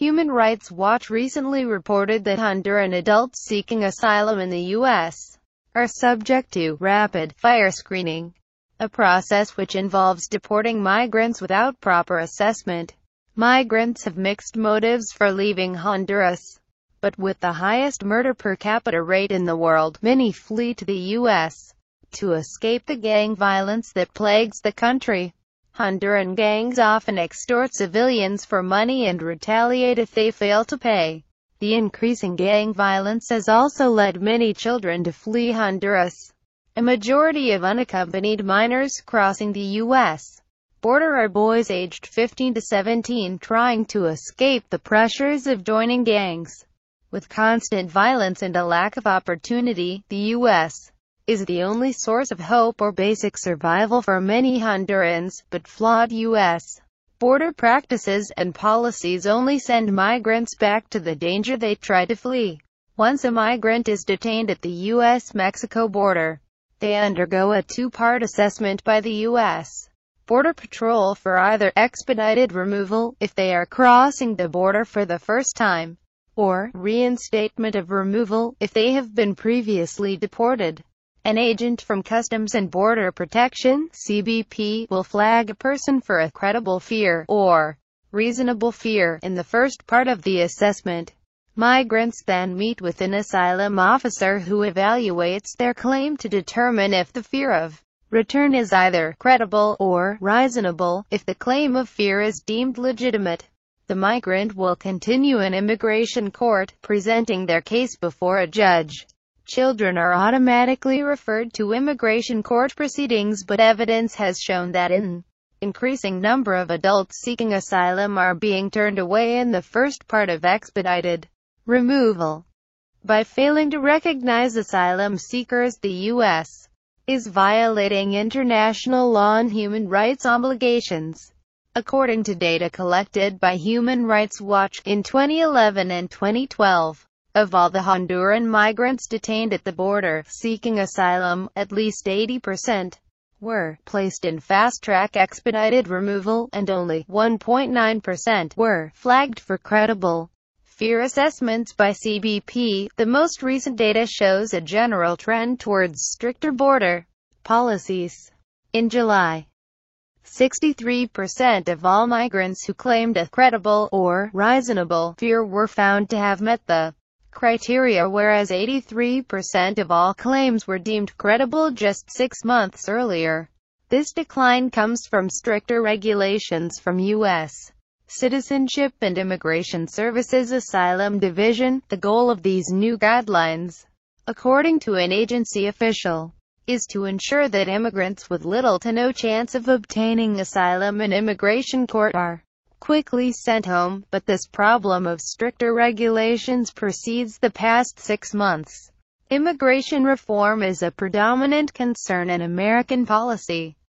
Human Rights Watch recently reported that Honduran adults seeking asylum in the U.S. are subject to rapid fire screening, a process which involves deporting migrants without proper assessment. Migrants have mixed motives for leaving Honduras, but with the highest murder per capita rate in the world, many flee to the U.S. to escape the gang violence that plagues the country. Honduran gangs often extort civilians for money and retaliate if they fail to pay. The increasing gang violence has also led many children to flee Honduras. A majority of unaccompanied minors crossing the U.S. border are boys aged 15 to 17 trying to escape the pressures of joining gangs. With constant violence and a lack of opportunity, the U.S is the only source of hope or basic survival for many Hondurans, but flawed U.S. border practices and policies only send migrants back to the danger they try to flee. Once a migrant is detained at the U.S.-Mexico border, they undergo a two-part assessment by the U.S. Border Patrol for either expedited removal, if they are crossing the border for the first time, or reinstatement of removal, if they have been previously deported. An agent from Customs and Border Protection CBP, will flag a person for a credible fear, or reasonable fear, in the first part of the assessment. Migrants then meet with an asylum officer who evaluates their claim to determine if the fear of return is either credible or reasonable. If the claim of fear is deemed legitimate, the migrant will continue in immigration court, presenting their case before a judge. Children are automatically referred to immigration court proceedings but evidence has shown that an increasing number of adults seeking asylum are being turned away in the first part of expedited removal. By failing to recognize asylum seekers the U.S. is violating international law and human rights obligations. According to data collected by Human Rights Watch, in 2011 and 2012, of all the Honduran migrants detained at the border, seeking asylum, at least 80% were placed in fast-track expedited removal, and only 1.9% were flagged for credible fear assessments by CBP. The most recent data shows a general trend towards stricter border policies. In July, 63% of all migrants who claimed a credible or reasonable fear were found to have met the criteria whereas 83% of all claims were deemed credible just six months earlier. This decline comes from stricter regulations from U.S. Citizenship and Immigration Services Asylum Division. The goal of these new guidelines, according to an agency official, is to ensure that immigrants with little to no chance of obtaining asylum in immigration court are quickly sent home, but this problem of stricter regulations precedes the past six months. Immigration reform is a predominant concern in American policy.